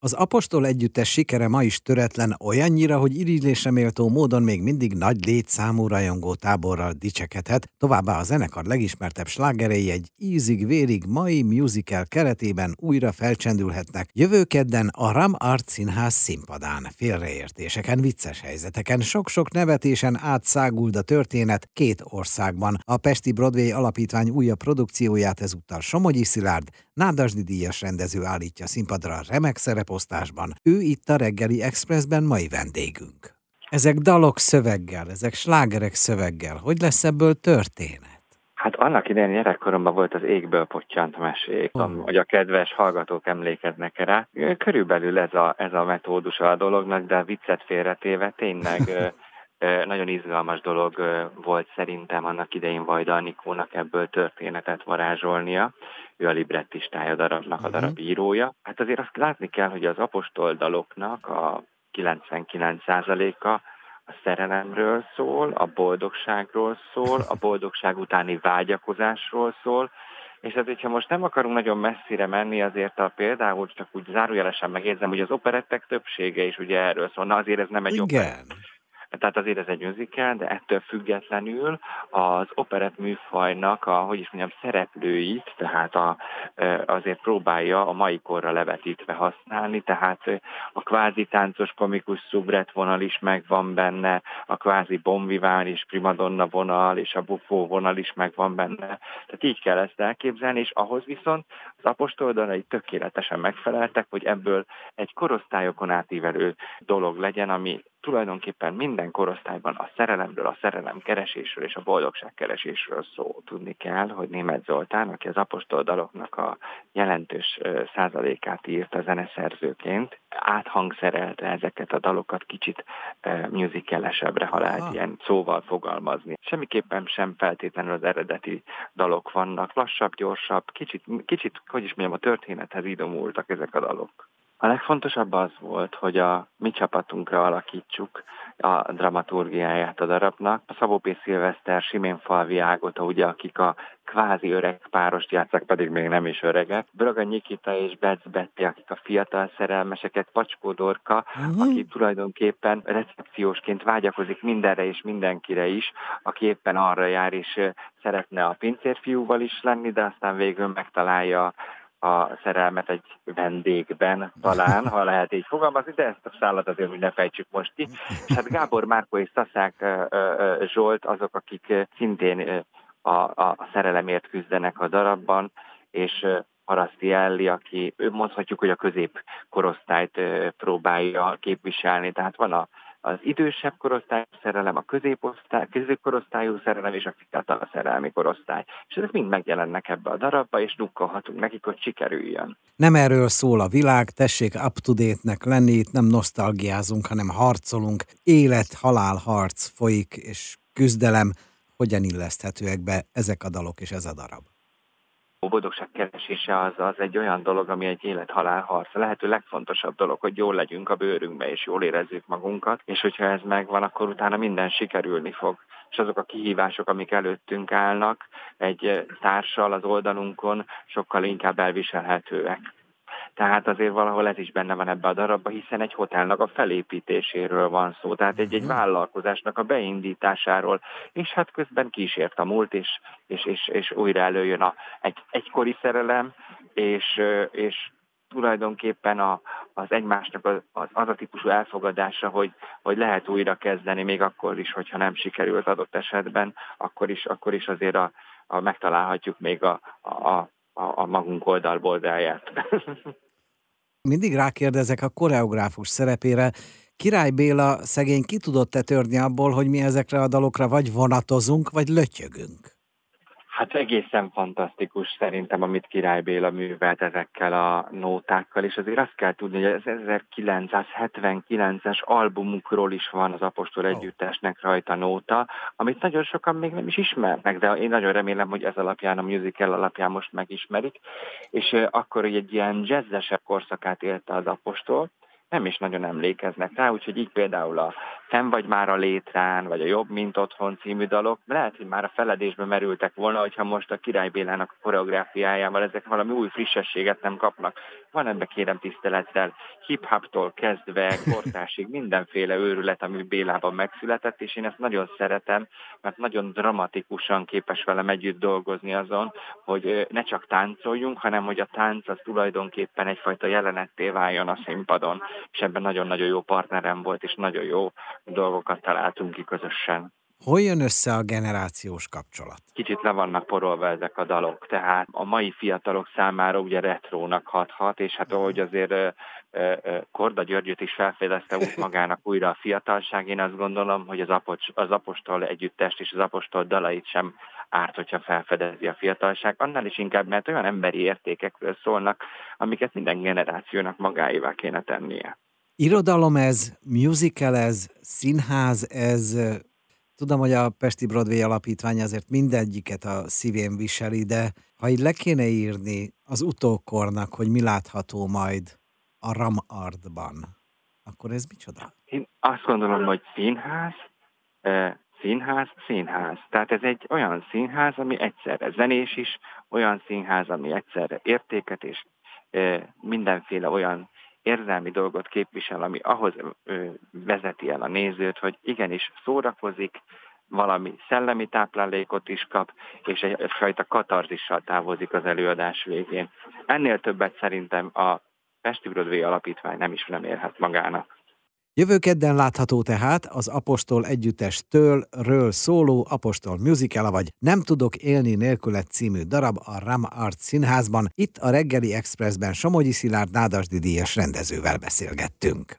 Az Apostol együttes sikere ma is töretlen olyannyira, hogy irigylésre méltó módon még mindig nagy létszámú rajongó táborral dicsekedhet, továbbá a zenekar legismertebb slágerei egy ízig-vérig mai musical keretében újra felcsendülhetnek. Jövő kedden a Ram Art Színház színpadán, félreértéseken, vicces helyzeteken, sok-sok nevetésen átszáguld a történet két országban. A Pesti Broadway Alapítvány újabb produkcióját ezúttal Somogyi Szilárd, Nádasdi díjas rendező állítja színpadra remek szereposztásban. Ő itt a reggeli Expressben mai vendégünk. Ezek dalok szöveggel, ezek slágerek szöveggel. Hogy lesz ebből történet? Hát annak idején gyerekkoromban volt az égből pottyant mesék, oh. hogy a kedves hallgatók emlékeznek rá. Körülbelül ez a, ez a metódus a dolognak, de a viccet félretéve tényleg nagyon izgalmas dolog volt szerintem annak idején Vajda Anikónak ebből történetet varázsolnia. Ő a librettistája darabnak, a mhm. darab írója. Hát azért azt látni kell, hogy az apostoldaloknak a 99%-a a szerelemről szól, a boldogságról szól, a boldogság utáni vágyakozásról szól, és hát, hogyha most nem akarunk nagyon messzire menni, azért a például csak úgy zárójelesen megjegyzem, hogy az operettek többsége is ugye erről szól. Na azért ez nem egy Igen. operett tehát azért ez egy musical, de ettől függetlenül az operett műfajnak a, hogy is mondjam, szereplőit, tehát a, azért próbálja a mai korra levetítve használni, tehát a kvázi táncos komikus szubret vonal is megvan benne, a kvázi bomvivális primadonna vonal és a bufó vonal is megvan benne. Tehát így kell ezt elképzelni, és ahhoz viszont az apostoldalai tökéletesen megfeleltek, hogy ebből egy korosztályokon átívelő dolog legyen, ami tulajdonképpen minden korosztályban a szerelemről, a szerelem keresésről és a boldogság keresésről szó. Tudni kell, hogy Német Zoltán, aki az apostol daloknak a jelentős százalékát írt a zeneszerzőként, áthangszerelte ezeket a dalokat kicsit musicalesebbre, ha lehet Aha. ilyen szóval fogalmazni. Semmiképpen sem feltétlenül az eredeti dalok vannak, lassabb, gyorsabb, kicsit, kicsit hogy is mondjam, a történethez idomultak ezek a dalok. A legfontosabb az volt, hogy a mi csapatunkra alakítsuk a dramaturgiáját a darabnak. A Szabó P. Szilveszter, Simén Falvi Ágota, ugye, akik a kvázi öreg párost játszak, pedig még nem is öregek. Braga Nyikita és Betz Betty, akik a fiatal szerelmeseket, Pacskó Dorka, mm-hmm. aki tulajdonképpen recepciósként vágyakozik mindenre és mindenkire is, aki éppen arra jár és szeretne a pincérfiúval is lenni, de aztán végül megtalálja a szerelmet egy vendégben talán, ha lehet így fogalmazni, de ezt a szállat azért úgy ne fejtsük most ki. És hát Gábor Márko és Szaszák Zsolt azok, akik szintén a, a szerelemért küzdenek a darabban, és Haraszti Elli, aki mondhatjuk, hogy a középkorosztályt próbálja képviselni, tehát van a az idősebb korosztályú szerelem, a középkorosztályú szerelem és a fiatal szerelmi korosztály. És ezek mind megjelennek ebbe a darabba, és dukkolhatunk nekik, hogy sikerüljön. Nem erről szól a világ, tessék up-to-date-nek lenni, itt nem nosztalgiázunk, hanem harcolunk. Élet-halál harc folyik, és küzdelem. Hogyan illeszthetőek be ezek a dalok és ez a darab? A boldogság keresése az, az egy olyan dolog, ami egy élet-halál harc. A lehető legfontosabb dolog, hogy jól legyünk a bőrünkbe, és jól érezzük magunkat, és hogyha ez megvan, akkor utána minden sikerülni fog. És azok a kihívások, amik előttünk állnak, egy társal az oldalunkon sokkal inkább elviselhetőek. Tehát azért valahol ez is benne van ebbe a darabba, hiszen egy hotelnak a felépítéséről van szó, tehát egy, egy mhm. vállalkozásnak a beindításáról, és hát közben kísért a múlt, és, és, és, és újra előjön a, egy egykori szerelem, és, és tulajdonképpen a, az egymásnak az, az, az a típusú elfogadása, hogy, hogy lehet újra kezdeni, még akkor is, hogyha nem sikerült adott esetben, akkor is, akkor is azért a, a, megtalálhatjuk még a, a, a, a magunk oldalboldáját. mindig rákérdezek a koreográfus szerepére. Király Béla szegény ki tudott-e törni abból, hogy mi ezekre a dalokra vagy vonatozunk, vagy lötyögünk? Hát egészen fantasztikus szerintem, amit Király Béla művelt ezekkel a nótákkal, és azért azt kell tudni, hogy az 1979-es albumukról is van az Apostol. Együttesnek rajta nóta, amit nagyon sokan még nem is ismernek, de én nagyon remélem, hogy ez alapján, a musical alapján most megismerik, és akkor egy ilyen jazzesebb korszakát élte az Apostol, nem is nagyon emlékeznek rá, úgyhogy így például a Fenn vagy már a létrán, vagy a Jobb, mint otthon című dalok, lehet, hogy már a feledésbe merültek volna, hogyha most a Király Bélának a koreográfiájával ezek valami új frissességet nem kapnak. Van ebbe kérem tisztelettel hip-hoptól kezdve kortásig mindenféle őrület, ami Bélában megszületett, és én ezt nagyon szeretem, mert nagyon dramatikusan képes velem együtt dolgozni azon, hogy ne csak táncoljunk, hanem hogy a tánc az tulajdonképpen egyfajta jelenetté váljon a színpadon, és ebben nagyon-nagyon jó partnerem volt, és nagyon jó dolgokat találtunk ki közösen. Hol jön össze a generációs kapcsolat? Kicsit le vannak porolva ezek a dalok, tehát a mai fiatalok számára ugye retrónak hathat, és hát ahogy azért Korda Györgyöt is felfedezte magának újra a fiatalság, én azt gondolom, hogy az, apocs, az apostol együttest és az apostol dalait sem árt, hogyha felfedezi a fiatalság, annál is inkább, mert olyan emberi értékekről szólnak, amiket minden generációnak magáévá kéne tennie. Irodalom ez, musical ez, színház ez, tudom, hogy a Pesti Broadway alapítvány azért mindegyiket a szívén viseli, de ha így le kéne írni az utókornak, hogy mi látható majd a Ram Artban, akkor ez micsoda? Én azt gondolom, hogy színház, színház, színház. Tehát ez egy olyan színház, ami egyszerre zenés is, olyan színház, ami egyszerre értéket és mindenféle olyan érzelmi dolgot képvisel, ami ahhoz vezeti el a nézőt, hogy igenis szórakozik, valami szellemi táplálékot is kap, és egyfajta katarzissal távozik az előadás végén. Ennél többet szerintem a Pesti Broadway alapítvány nem is nem érhet magának. Jövő kedden látható tehát az Apostol együttestől ről szóló Apostol musical vagy Nem tudok élni nélkület című darab a Ram Art Színházban. Itt a reggeli expressben Somogyi Szilárd Nádasdi díjas rendezővel beszélgettünk.